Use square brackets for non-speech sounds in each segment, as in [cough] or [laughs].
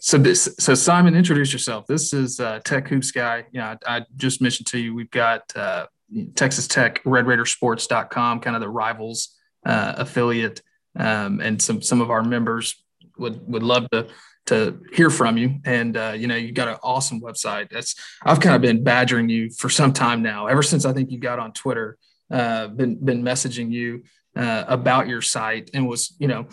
So this, so Simon, introduce yourself. This is uh, Tech Hoops guy. Yeah, I, I, just mentioned to you we've got uh, Texas Tech, RedRaidersports.com, kind of the rivals uh, affiliate, um, and some some of our members would would love to to hear from you. And uh, you know, you got an awesome website. That's I've kind of been badgering you for some time now, ever since I think you got on Twitter. Uh, been been messaging you uh, about your site and was you know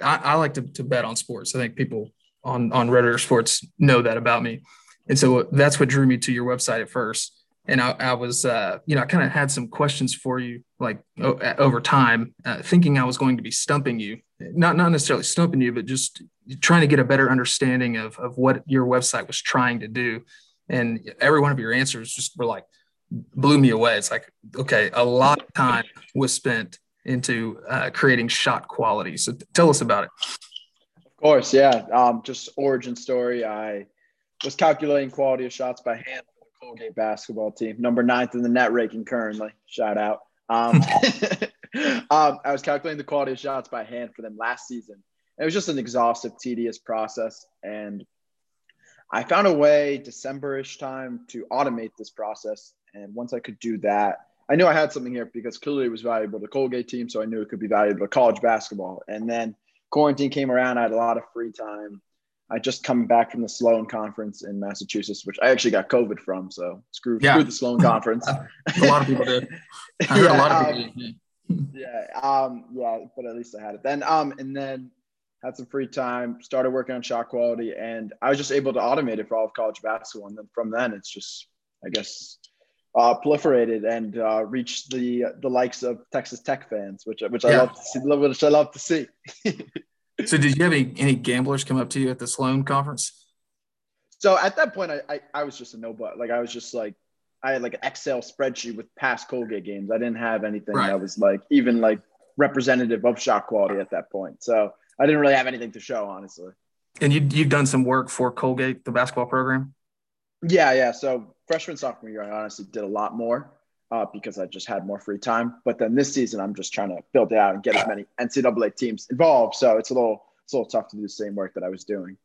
I, I like to, to bet on sports. I think people on on Raider Sports know that about me, and so that's what drew me to your website at first. And I, I was, uh, you know, I kind of had some questions for you, like o- over time, uh, thinking I was going to be stumping you, not not necessarily stumping you, but just trying to get a better understanding of of what your website was trying to do. And every one of your answers just were like blew me away. It's like, okay, a lot of time was spent into uh, creating shot quality. So tell us about it course, yeah. Um, just origin story. I was calculating quality of shots by hand for the Colgate basketball team, number ninth in the net ranking currently. Shout out. Um, [laughs] um, I was calculating the quality of shots by hand for them last season. It was just an exhaustive, tedious process, and I found a way December-ish time to automate this process. And once I could do that, I knew I had something here because clearly it was valuable to the Colgate team, so I knew it could be valuable to college basketball. And then quarantine came around, I had a lot of free time. I just come back from the Sloan conference in Massachusetts, which I actually got COVID from. So screw, yeah. screw the Sloan [laughs] conference. a lot of people did. [laughs] I heard yeah, a lot of people did. yeah, um, yeah, but at least I had it then. Um, and then had some free time, started working on shot quality, and I was just able to automate it for all of college basketball. And then from then, it's just, I guess, uh, proliferated and uh, reached the the likes of Texas Tech fans, which which I love to see. Which I love to see. [laughs] so, did you have any, any gamblers come up to you at the Sloan conference? So at that point, I I, I was just a no but. Like I was just like I had like an Excel spreadsheet with past Colgate games. I didn't have anything right. that was like even like representative of shot quality at that point. So I didn't really have anything to show, honestly. And you you've done some work for Colgate, the basketball program. Yeah, yeah. So freshman sophomore year, I honestly did a lot more uh, because I just had more free time. But then this season, I'm just trying to build it out and get as many NCAA teams involved. So it's a little it's a little tough to do the same work that I was doing.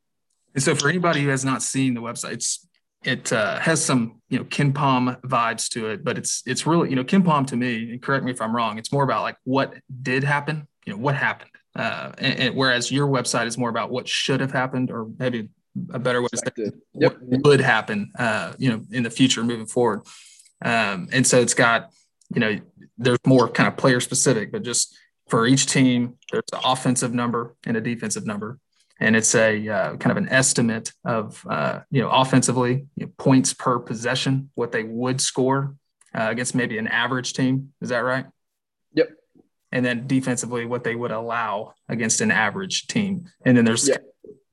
And so, for anybody who has not seen the website, it uh, has some you know KenPom vibes to it, but it's it's really you know KenPom to me. And correct me if I'm wrong. It's more about like what did happen. You know what happened. Uh, and, and whereas your website is more about what should have happened, or maybe a better way to say what would happen, uh, you know, in the future moving forward. Um, and so it's got, you know, there's more kind of player specific, but just for each team, there's an offensive number and a defensive number. And it's a uh, kind of an estimate of, uh, you know, offensively you know, points per possession, what they would score uh, against maybe an average team. Is that right? Yep. And then defensively, what they would allow against an average team. And then there's yep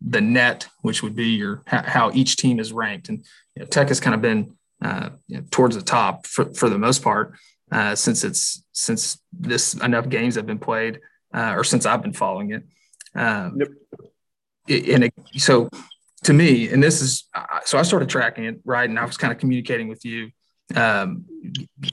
the net, which would be your how each team is ranked. And you know, Tech has kind of been uh, you know, towards the top for, for the most part uh, since it's since this enough games have been played uh, or since I've been following it. Um, yep. and it, so to me, and this is so I started tracking it right, and I was kind of communicating with you um,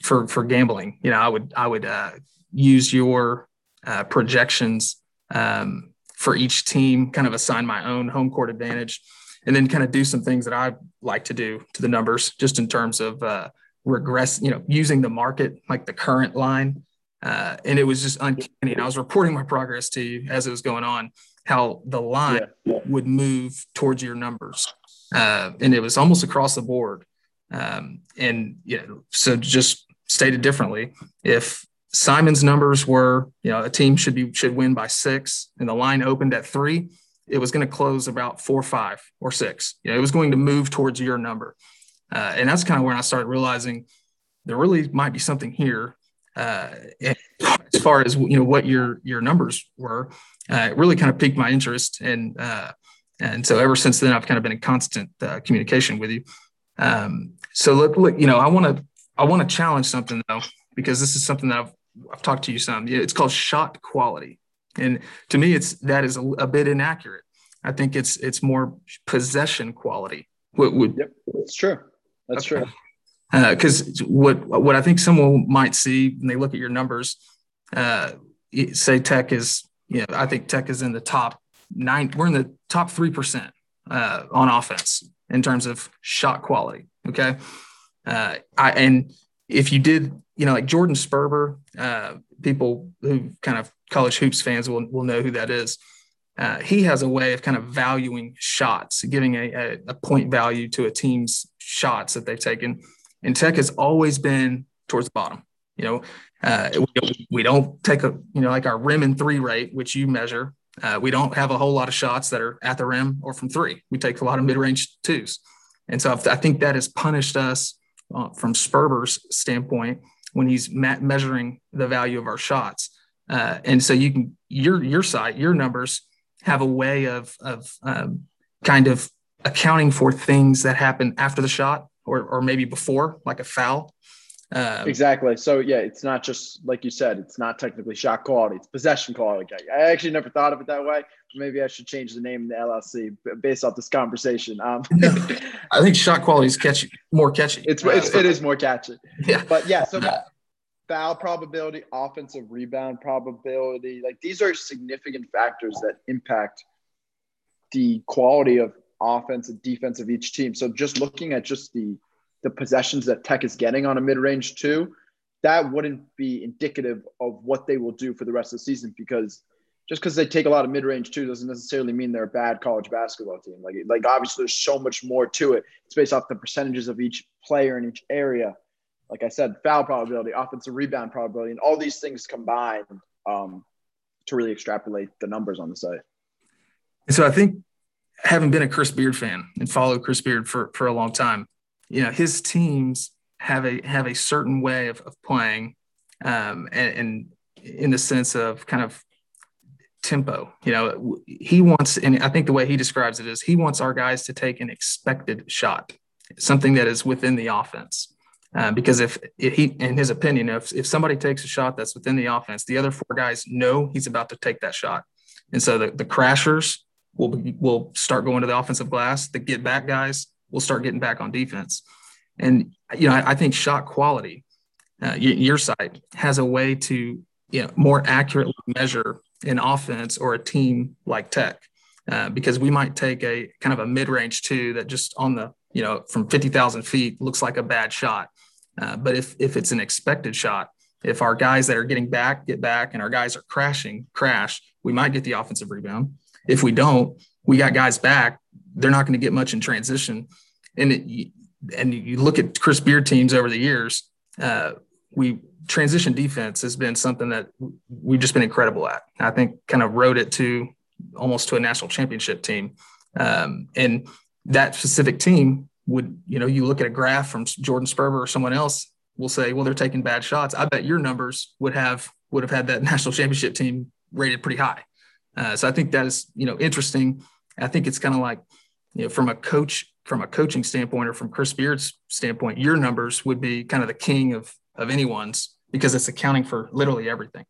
for for gambling. You know, I would I would uh, use your uh, projections. Um, for each team, kind of assign my own home court advantage, and then kind of do some things that I like to do to the numbers, just in terms of uh, regress, you know, using the market like the current line. Uh, and it was just uncanny. And I was reporting my progress to you as it was going on, how the line yeah. would move towards your numbers, uh, and it was almost across the board. Um, and you know, so just stated differently, if Simon's numbers were, you know, a team should be should win by six, and the line opened at three. It was going to close about four, five, or six. You know, it was going to move towards your number, uh, and that's kind of when I started realizing there really might be something here. Uh, as far as you know, what your your numbers were, uh, it really kind of piqued my interest, and uh, and so ever since then, I've kind of been in constant uh, communication with you. Um, so look, look, you know, I want to I want to challenge something though because this is something that I've I've talked to you some. It's called shot quality, and to me, it's that is a, a bit inaccurate. I think it's it's more possession quality. What would? Yep, that's true. That's okay. true. Because uh, what what I think someone might see when they look at your numbers, uh, say Tech is, you know, I think Tech is in the top nine. We're in the top three percent uh, on offense in terms of shot quality. Okay, uh, I and if you did, you know, like Jordan Sperber, uh, people who kind of college hoops fans will will know who that is. Uh, he has a way of kind of valuing shots, giving a, a, a point value to a team's shots that they've taken. And Tech has always been towards the bottom. You know, uh, we, we, don't take a, you know, like our rim and three rate, which you measure. Uh, we don't have a whole lot of shots that are at the rim or from three. We take a lot of mid range twos. And so I think that has punished us uh, from Sperber's standpoint when he's ma- measuring the value of our shots. Uh, and so you can, your, your site, your numbers have a way of, of um, kind of accounting for things that happen after the shot or, or maybe before, like a foul. Um, exactly. So yeah, it's not just like you said. It's not technically shot quality. It's possession quality. I actually never thought of it that way. Maybe I should change the name of the LLC based off this conversation. Um, [laughs] I think shot quality is catchy, more catchy. It's, it's it is more catchy. Yeah. But yeah, so foul probability, offensive rebound probability, like these are significant factors that impact the quality of offense and defense of each team. So just looking at just the the possessions that Tech is getting on a mid range two, that wouldn't be indicative of what they will do for the rest of the season because just because they take a lot of mid range too doesn't necessarily mean they're a bad college basketball team. Like, like obviously there's so much more to it. It's based off the percentages of each player in each area. Like I said, foul probability, offensive rebound probability, and all these things combined um, to really extrapolate the numbers on the site. And so I think having been a Chris Beard fan and followed Chris Beard for, for a long time, you know, his teams have a have a certain way of, of playing um, and, and in the sense of kind of tempo. You know, he wants, and I think the way he describes it is he wants our guys to take an expected shot, something that is within the offense. Uh, because if, if, he, in his opinion, if, if somebody takes a shot that's within the offense, the other four guys know he's about to take that shot. And so the, the crashers will, be, will start going to the offensive glass. The get back guys will start getting back on defense. And, you know, I, I think shot quality, uh, your, your side has a way to, you know, more accurately measure an offense or a team like Tech. Uh, because we might take a kind of a mid-range two that just on the you know from 50,000 feet looks like a bad shot, uh, but if if it's an expected shot, if our guys that are getting back get back and our guys are crashing crash, we might get the offensive rebound. If we don't, we got guys back. They're not going to get much in transition, and it, and you look at Chris Beard teams over the years. Uh, we transition defense has been something that we've just been incredible at. I think kind of wrote it to almost to a national championship team. Um, and that specific team would, you know, you look at a graph from Jordan Sperber or someone else will say, well, they're taking bad shots. I bet your numbers would have would have had that [laughs] national championship team rated pretty high. Uh, so I think that is, you know, interesting. I think it's kind of like, you know, from a coach, from a coaching standpoint or from Chris Beard's standpoint, your numbers would be kind of the king of of anyone's because it's accounting for literally everything.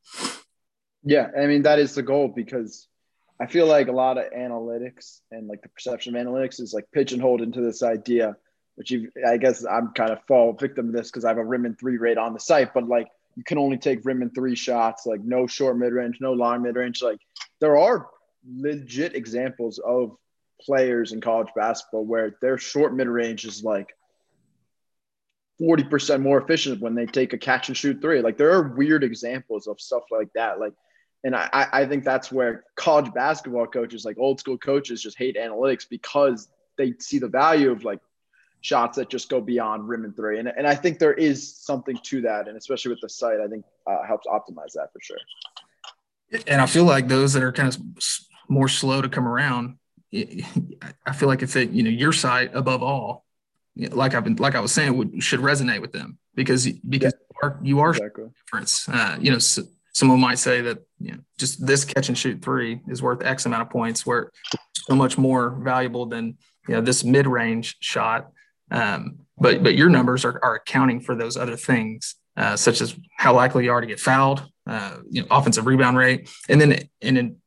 Yeah, I mean that is the goal because I feel like a lot of analytics and like the perception of analytics is like pigeonholed into this idea, which you, I guess I'm kind of fall victim to this because I have a rim and three rate on the site, but like you can only take rim and three shots, like no short mid range, no long mid range. Like there are legit examples of players in college basketball where their short mid range is like 40% more efficient when they take a catch and shoot three. Like there are weird examples of stuff like that. Like, and I, I think that's where college basketball coaches, like old school coaches, just hate analytics because they see the value of like shots that just go beyond rim and three. And, and I think there is something to that. And especially with the site, I think uh, helps optimize that for sure. And I feel like those that are kind of more slow to come around, I feel like if it, you know, your site above all, like I've been, like I was saying, would should resonate with them because because yeah. you are, you are exactly. difference. Uh, you know, so, someone might say that you know, just this catch and shoot three is worth X amount of points, where so much more valuable than you know this mid range shot. Um, but but your numbers are, are accounting for those other things, uh, such as how likely you are to get fouled, uh, you know, offensive rebound rate, and then and then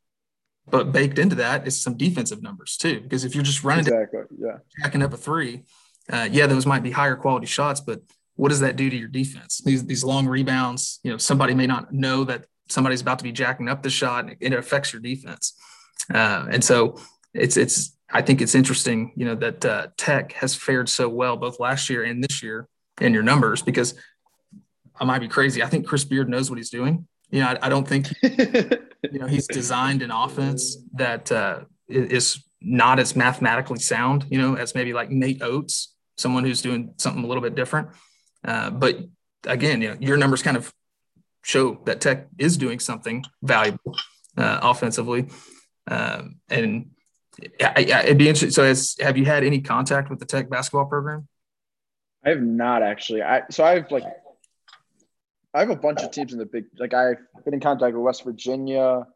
but baked into that is some defensive numbers too. Because if you're just running exactly, yeah, jacking up a three, uh, yeah, those might be higher quality shots, but what does that do to your defense? These these long rebounds, you know, somebody may not know that somebody's about to be jacking up the shot, and it affects your defense. Uh, and so it's it's I think it's interesting, you know, that uh, Tech has fared so well both last year and this year in your numbers because I might be crazy. I think Chris Beard knows what he's doing. You know, I, I don't think [laughs] you know he's designed an offense that uh, is not as mathematically sound, you know, as maybe like Nate Oats, someone who's doing something a little bit different. Uh, but again, you know, your numbers kind of show that Tech is doing something valuable uh, offensively, um, and I, I, it'd be interesting. So, has, have you had any contact with the Tech basketball program? I have not actually. I so I've like I have a bunch of teams in the big like I've been in contact with West Virginia,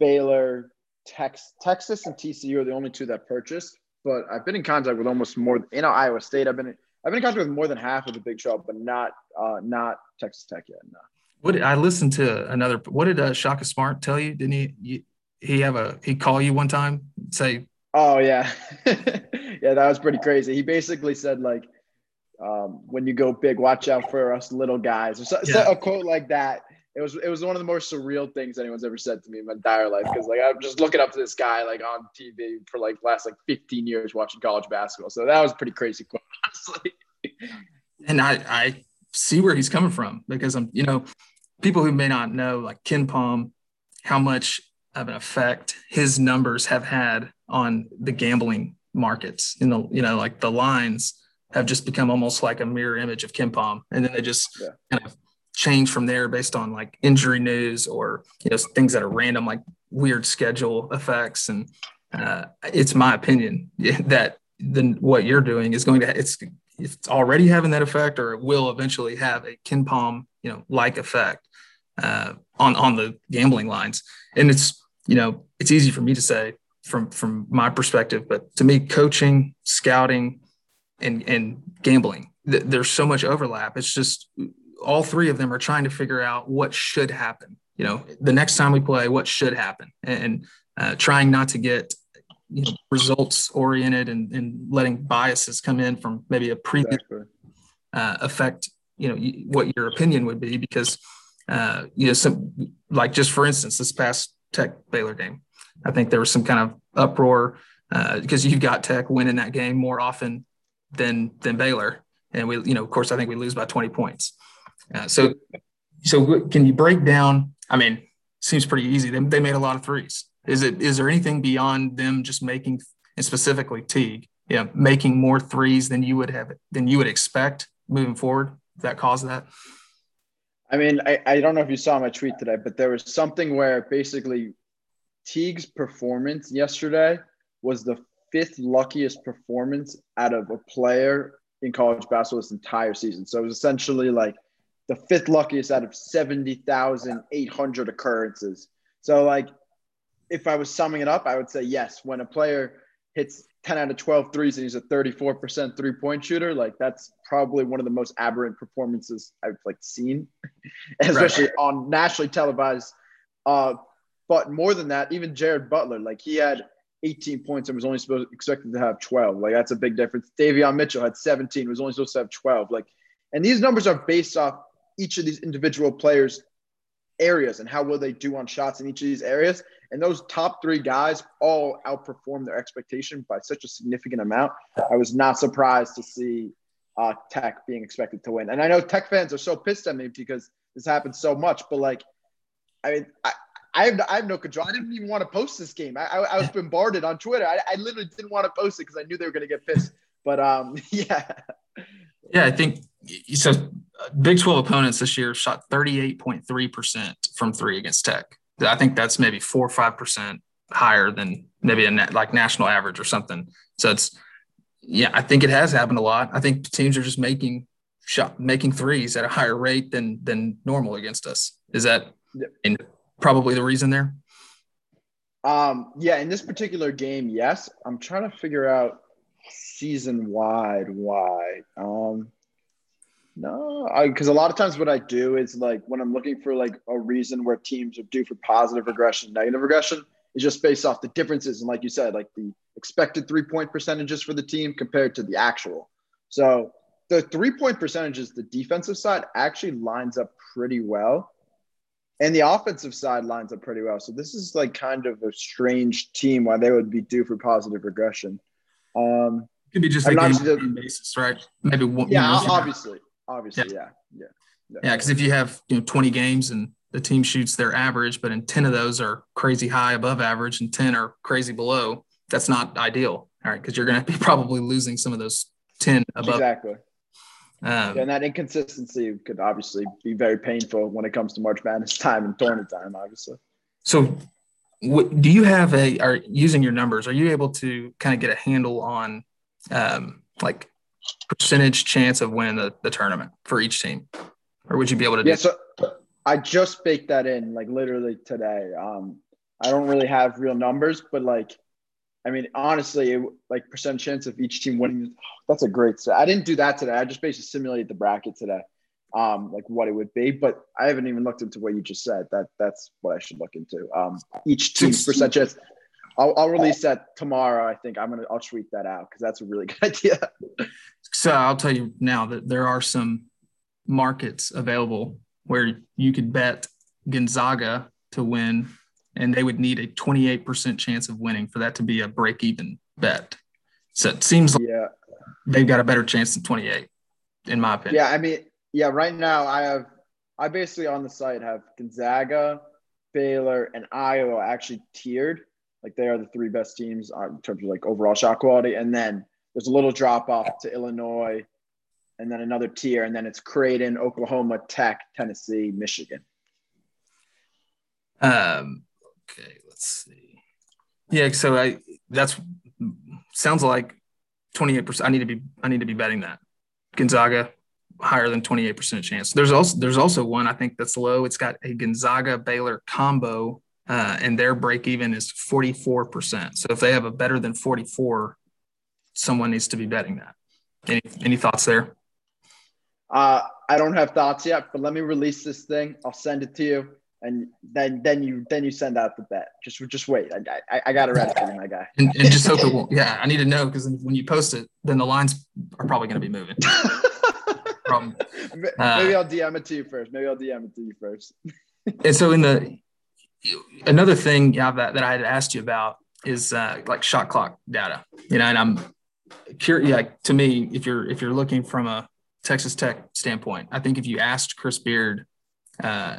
Baylor, Tex, Texas, and TCU are the only two that purchased. But I've been in contact with almost more. You know, Iowa State. I've been I've been in contact with more than half of the Big 12, but not uh, not Texas Tech yet. No. What did, I listened to another. What did uh, Shaka Smart tell you? Didn't he? You, he have a he call you one time say oh yeah [laughs] yeah that was pretty crazy he basically said like um, when you go big watch out for us little guys or so, yeah. so a quote like that it was it was one of the more surreal things anyone's ever said to me in my entire life because like I'm just looking up to this guy like on TV for like last like 15 years watching college basketball. So that was pretty crazy quote, [laughs] honestly. And I I see where he's coming from because I'm you know people who may not know like KenPom, how much of an effect his numbers have had on the gambling markets. In the you know, like the lines have just become almost like a mirror image of KenPom, and then they just yeah. kind of change from there based on like injury news or you know things that are random, like weird schedule effects. And uh, it's my opinion [laughs] that then what you're doing is going to it's it's already having that effect, or it will eventually have a KenPom you know like effect uh, on on the gambling lines. And it's you know, it's easy for me to say from from my perspective, but to me, coaching, scouting, and and gambling, th- there's so much overlap. It's just all three of them are trying to figure out what should happen. You know, the next time we play, what should happen, and uh, trying not to get you know, results oriented and, and letting biases come in from maybe a previous exactly. uh, affect you know what your opinion would be because uh, you know some like just for instance this past Tech Baylor game. I think there was some kind of uproar uh, because you got Tech winning that game more often than than Baylor, and we, you know, of course, I think we lose by 20 points. Uh, so, so can you break down? I mean, seems pretty easy. They, they made a lot of threes. Is it is there anything beyond them just making, and specifically Teague, yeah, making more threes than you would have than you would expect moving forward? That caused that. I mean, I, I don't know if you saw my tweet today, but there was something where basically Teague's performance yesterday was the fifth luckiest performance out of a player in college basketball this entire season. So it was essentially like the fifth luckiest out of 70,800 occurrences. So, like, if I was summing it up, I would say yes, when a player hits 10 out of 12 threes and he's a 34% three point shooter, like that's probably one of the most aberrant performances I've like seen, [laughs] especially right. on nationally televised. Uh, but more than that, even Jared Butler, like he had 18 points and was only supposed expected to have 12. Like that's a big difference. Davion Mitchell had 17, was only supposed to have 12. Like, and these numbers are based off each of these individual players' areas and how will they do on shots in each of these areas. And those top three guys all outperformed their expectation by such a significant amount. I was not surprised to see uh, Tech being expected to win. And I know Tech fans are so pissed at me because this happens so much, but like, I mean, I, I have, I have no control. I didn't even want to post this game. I, I, I was bombarded on Twitter. I, I literally didn't want to post it because I knew they were going to get pissed. But um, [laughs] yeah. Yeah, I think so. Big 12 opponents this year shot 38.3% from three against Tech. I think that's maybe four or five percent higher than maybe a net, like national average or something. So it's yeah, I think it has happened a lot. I think teams are just making shot making threes at a higher rate than than normal against us. Is that yep. probably the reason there? Um, yeah, in this particular game, yes. I'm trying to figure out season wide why. Um, no, I because a lot of times what I do is like when I'm looking for like a reason where teams are due for positive regression, negative regression, is just based off the differences and like you said, like the expected three point percentages for the team compared to the actual. So the three point percentages, the defensive side actually lines up pretty well. and the offensive side lines up pretty well. So this is like kind of a strange team why they would be due for positive regression. Um, could be just like a game basis, right? Maybe one. Yeah, obviously, obviously, yeah, yeah, yeah. Yeah, because if you have you know 20 games and the team shoots their average, but in 10 of those are crazy high above average and 10 are crazy below, that's not ideal. All right, because you're going [laughs] to be probably losing some of those 10 above. Exactly. Um, yeah, and that inconsistency could obviously be very painful when it comes to March Madness [laughs] time and tournament time, obviously. So, what, do you have a, are using your numbers, are you able to kind of get a handle on um, like percentage chance of winning the, the tournament for each team? Or would you be able to do Yeah, so I just baked that in like literally today. Um, I don't really have real numbers, but like I mean, honestly, it, like percent chance of each team winning. That's a great set. I didn't do that today. I just basically simulated the bracket today, um, like what it would be. But I haven't even looked into what you just said. That that's what I should look into. Um, each team's percent chance. I'll, I'll uh, release that tomorrow. I think I'm gonna I'll tweet that out because that's a really [laughs] good idea. so I'll tell you now that there are some markets available where you could bet Gonzaga to win and they would need a 28% chance of winning for that to be a break even bet. So it seems like yeah. they've got a better chance than 28, in my opinion. Yeah, I mean, yeah, right now I have, I basically on the site have Gonzaga, Baylor, and Iowa actually tiered. Like they are the three best teams in terms of like overall shot quality. And then there's a little drop off to Illinois, and then another tier, and then it's Creighton, Oklahoma, Tech, Tennessee, Michigan. Um, Okay, let's see. Yeah, so I that's sounds like 28%. I need to be I need to be betting that. Gonzaga higher than 28% chance. There's also there's also one I think that's low. It's got a Gonzaga Baylor combo uh, and their break even is 44%. So if they have a better than 44, someone needs to be betting that. Any any thoughts there? Uh, I don't have thoughts yet, but let me release this thing. I'll send it to you and then then you then you send out the bet. Just just wait. I I, I got it ready for you, my guy. And, and just hope it [laughs] won't. Yeah, I need to know because when you post it, then the lines are probably going to be moving. [laughs] From, uh, maybe I'll DM it to you first. Maybe I'll DM it to you first. and so in the another thing that, that I had asked you about is uh, like shot clock data. You know, and I'm curious. Like to me, if you're if you're looking from a Texas Tech standpoint, I think if you asked Chris Beard uh,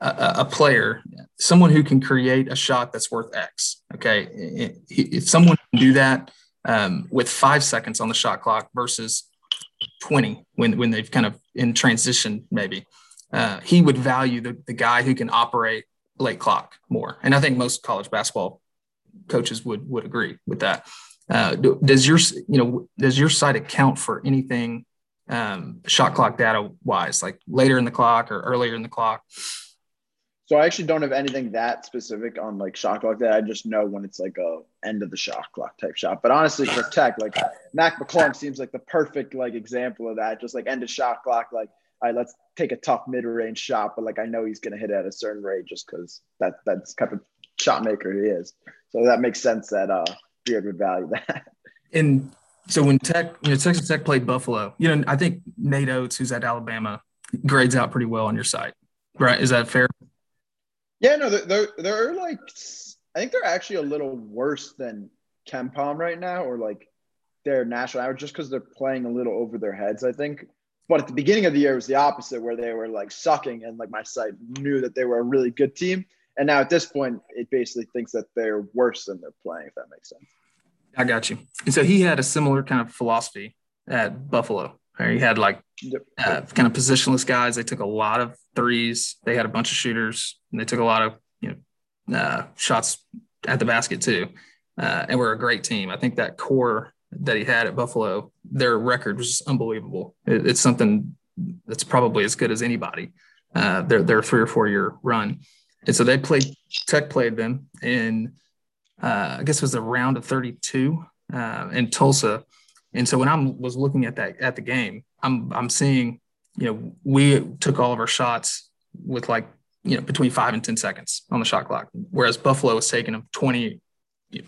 a, a, player, someone who can create a shot that's worth X. Okay, if someone can do that um, with five seconds on the shot clock versus 20 when when they've kind of in transition, maybe uh, he would value the the guy who can operate late clock more. And I think most college basketball coaches would would agree with that. Uh, does your you know does your site account for anything um, shot clock data wise, like later in the clock or earlier in the clock? So I actually don't have anything that specific on like shot clock that I just know when it's like a end of the shot clock type shot. But honestly, for tech, like Mac McClung seems like the perfect like example of that. Just like end of shot clock, like all right, let's take a tough mid range shot, but like I know he's gonna hit it at a certain rate just because that that's kind of shot maker he is. So that makes sense that uh Beard would value [laughs] that. And so when Tech, you know, Texas Tech played Buffalo, you know, I think Nate Oats, who's at Alabama, grades out pretty well on your site. Right? Is that fair? Yeah, no, they're, they're, they're like, I think they're actually a little worse than KenPom right now, or like their national average, just because they're playing a little over their heads, I think. But at the beginning of the year, it was the opposite, where they were like sucking, and like my site knew that they were a really good team. And now at this point, it basically thinks that they're worse than they're playing, if that makes sense. I got you. And so he had a similar kind of philosophy at Buffalo. where He had like uh, kind of positionless guys. They took a lot of threes. They had a bunch of shooters, and they took a lot of you know uh, shots at the basket too. Uh, and we're a great team. I think that core that he had at Buffalo, their record was unbelievable. It, it's something that's probably as good as anybody. Uh, their their three or four year run, and so they played. Tech played them in, uh, I guess it was a round of 32 uh, in Tulsa and so when I was looking at that at the game, I'm I'm seeing, you know, we took all of our shots with like, you know, between five and 10 seconds on the shot clock, whereas Buffalo was taking them 20,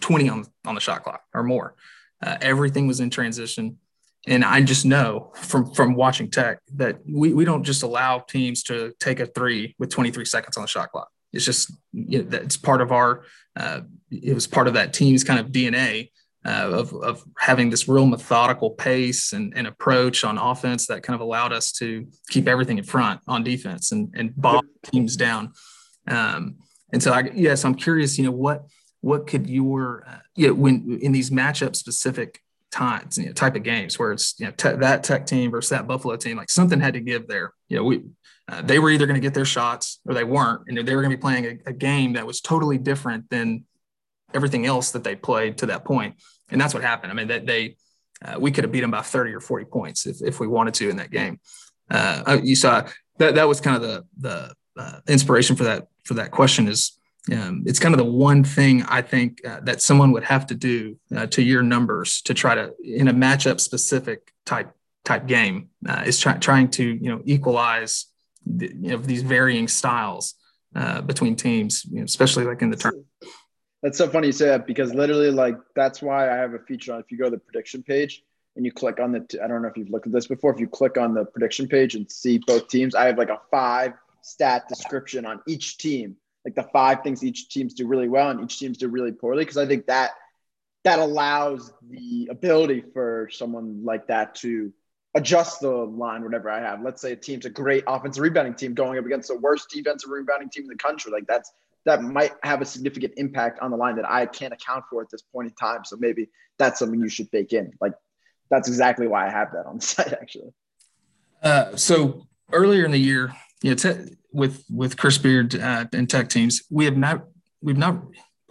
20 on, on the shot clock or more. Uh, everything was in transition. and I just know from from watching Tech that we, we don't just allow teams to take a three with 23 seconds on the shot clock. It's just you know, it's part of our uh, it was part of that team's kind of DNA uh, of of having this real methodical pace and, and approach on offense that kind of allowed us to keep everything in front on defense and and bog teams down. Um, and so I yes, I'm curious. You know what what could your uh, you know, when in these matchup specific times, you know, type of games where it's you know te- that Tech team versus that Buffalo team, like something had to give there. You know, we uh, they were either going to get their shots or they weren't, and they were going to be playing a, a, game that was totally different than everything else that they played to that. And that's what happened. I mean, that they uh, we could have beat them by 30 or 40 points if, if we wanted to in that game. Uh, you saw that that was kind of the the uh, inspiration for that for that question is um, it's kind of the one thing I think uh, that someone would have to do uh, to your numbers to try to in a matchup specific type type game uh, is try, trying to you know equalize the, you know these varying styles uh, between teams, you know, especially like in the turn. That's so funny you say that because literally like that's why I have a feature on if you go to the prediction page and you click on the I don't know if you've looked at this before if you click on the prediction page and see both teams I have like a five stat description on each team like the five things each teams do really well and each teams do really poorly because I think that that allows the ability for someone like that to adjust the line whatever I have. Let's say a team's a great offensive rebounding team going up against the worst defensive rebounding team in the country. Like that's that might have a significant impact on the line that I can't account for at this point in time. So maybe that's something you should bake in. Like that's exactly why I have that on the [laughs] site actually. Uh, so earlier in the year, you know, with with Chris Beard uh, and Tech teams, we have not we've not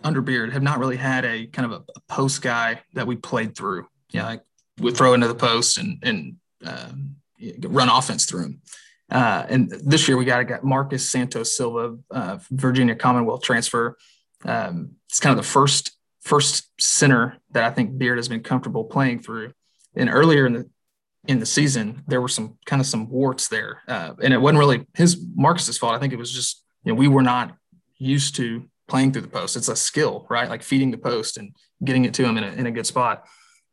under Beard have not really had a kind of a, a post guy that we played through. Yeah, you know, like we throw into the post and and um, run offense through him. Uh, and this year we got got Marcus Santos Silva, uh, Virginia Commonwealth transfer. Um, it's kind of the first first center that I think Beard has been comfortable playing through. And earlier in the in the season, there were some kind of some warts there, uh, and it wasn't really his Marcus's fault. I think it was just you know we were not used to playing through the post. It's a skill, right? Like feeding the post and getting it to him in a, in a good spot.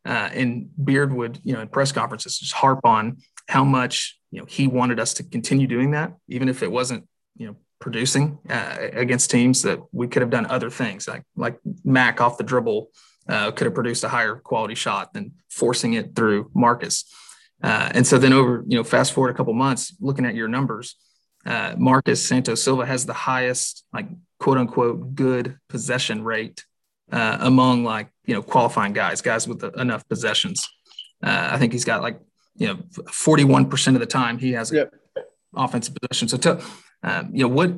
Uh, and Beard would, you know, in press conferences, just harp on how much you know he wanted us to continue doing that, even if it wasn't, you know, producing uh, against teams that we could have done other things, like like Mac off the dribble uh, could have produced a higher quality shot than forcing it through Marcus. Uh, and so then over, you know, fast forward a couple months, looking at your numbers, uh, Marcus Santos Silva has the highest, like quote unquote, good possession rate uh, among like you know qualifying guys, guys with enough possessions. Uh, I think he's got like you know forty one percent of the time he has yep. offensive possession. So to, um, you know what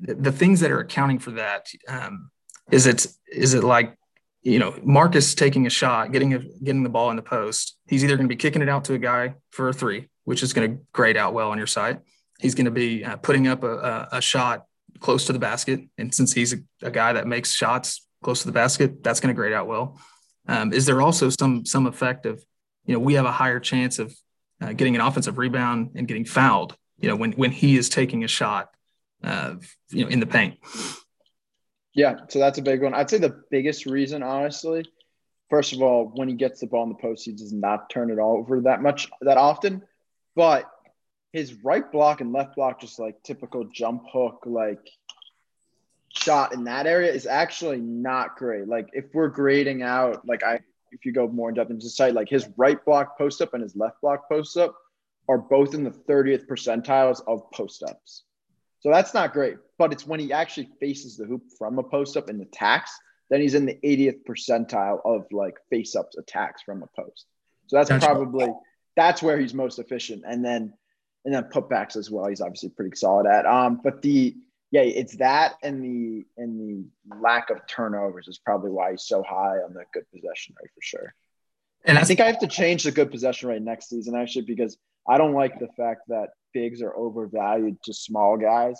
the things that are accounting for that um, is it is it like you know Marcus taking a shot, getting a, getting the ball in the post. He's either going to be kicking it out to a guy for a three, which is going to grade out well on your side. He's going to be uh, putting up a, a, shot close to the basket. And since he's a, a guy that makes shots close to the basket, that's going to grade out well. Um, is there also some some effect of, you know, we have a higher chance of uh, getting an offensive rebound and getting fouled, you know, when when he is taking a shot, uh, you know, in the paint. Yeah, so that's a big one. I'd say the biggest reason, honestly, first of all, when he gets the ball in the post, he does not turn it over that much that often. But his right block and left block, just like typical jump hook, like shot in that area is actually not great. Like if we're grading out, like I, if you go more in depth into the site, like his right block post up and his left block post up are both in the 30th percentiles of post ups. So that's not great, but it's when he actually faces the hoop from a post up and attacks, then he's in the 80th percentile of like face ups attacks from a post. So that's, that's probably that's where he's most efficient. And then and then putbacks as well. He's obviously pretty solid at. Um, but the yeah, it's that and the and the lack of turnovers is probably why he's so high on the good possession rate for sure. And I think I have to change the good possession rate next season actually because I don't like the fact that bigs are overvalued to small guys.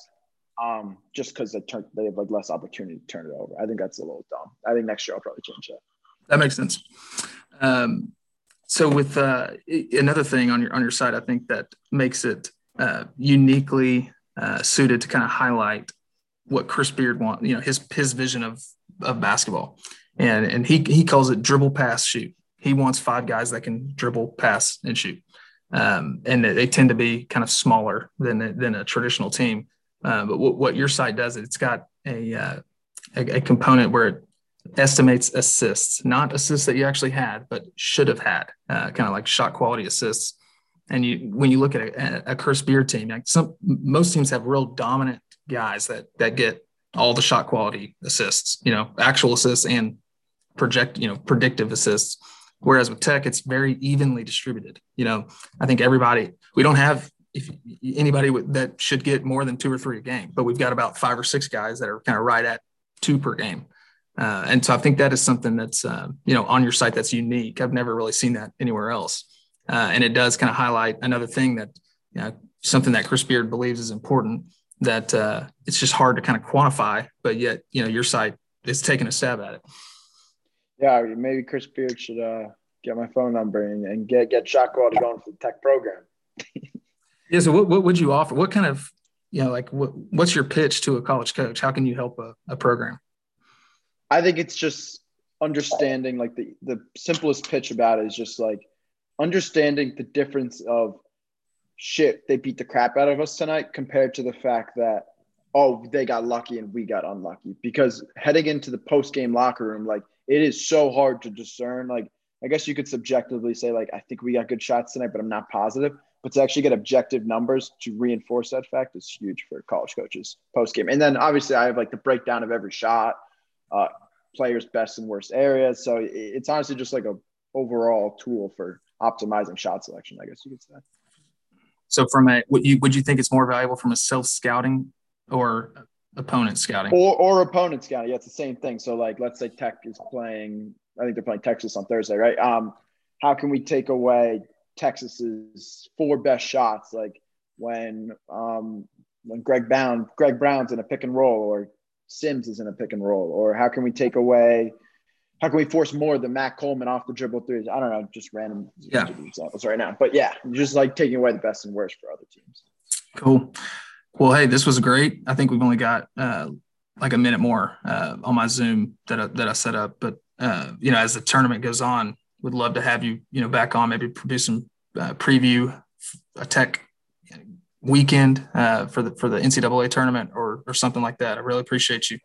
Um, just because they turn they have like less opportunity to turn it over. I think that's a little dumb. I think next year I'll probably change that. That makes sense. Um, so with uh, another thing on your on your side, I think that makes it uh, uniquely uh, suited to kind of highlight what Chris Beard wants, you know, his his vision of of basketball, and and he he calls it dribble pass shoot. he wants five guys that can dribble, pass, and shoot. Um, and they tend to be kind of smaller than than a traditional team. Uh, but what, what, your site does, it's got a, uh, a, a component where it estimates assists, not assists that you actually had, but should have had, uh, kind of like shot quality assists. And you, when you look at a, a Chris Beard team, like some most teams have real dominant guys that that get all the shot quality assists, you know, actual assists and project, you know, predictive assists. Whereas with tech, it's very evenly distributed. You know, I think everybody, we don't have if anybody that should get more than two or three a game, but we've got about five or six guys that are kind of right at two per game. Uh, and so I think that is something that's, uh, you know, on your site that's unique. I've never really seen that anywhere else. Uh, and it does kind of highlight another thing that, you know, something that Chris Beard believes is important that uh, it's just hard to kind of quantify, but yet, you know, your site is taking a stab at it. Yeah, maybe Chris Beard should uh, get my phone number and, and get get shot quality going for the tech program. [laughs] yeah. So, what, what would you offer? What kind of you know, like what, what's your pitch to a college coach? How can you help a, a program? I think it's just understanding like the the simplest pitch about it is just like understanding the difference of shit they beat the crap out of us tonight compared to the fact that oh they got lucky and we got unlucky because heading into the post game locker room like it is so hard to discern. Like, I guess you could subjectively say, like, I think we got good shots tonight, but I'm not positive. But to actually get objective numbers to reinforce that fact is huge for college coaches post game. And then obviously, I have like the breakdown of every shot, uh, players' best and worst areas. So it's honestly just like a overall tool for optimizing shot selection, I guess you could say. So, from a would you would you think it's more valuable from a self scouting or opponent scouting or, or opponent scouting. Yeah, it's the same thing. So like, let's say Tech is playing. I think they're playing Texas on Thursday, right? Um, how can we take away Texas's four best shots? Like when um, when Greg Brown Greg Brown's in a pick and roll, or Sims is in a pick and roll, or how can we take away? How can we force more than Matt Coleman off the dribble threes? I don't know, just random yeah. examples right now. But yeah, just like taking away the best and worst for other teams. Cool. Well, hey, this was great. I think we've only got uh, like a minute more uh, on my Zoom that I, that I set up. But uh, you know, as the tournament goes on, would love to have you you know back on, maybe produce some uh, preview a tech weekend uh, for the for the NCAA tournament or or something like that. I really appreciate you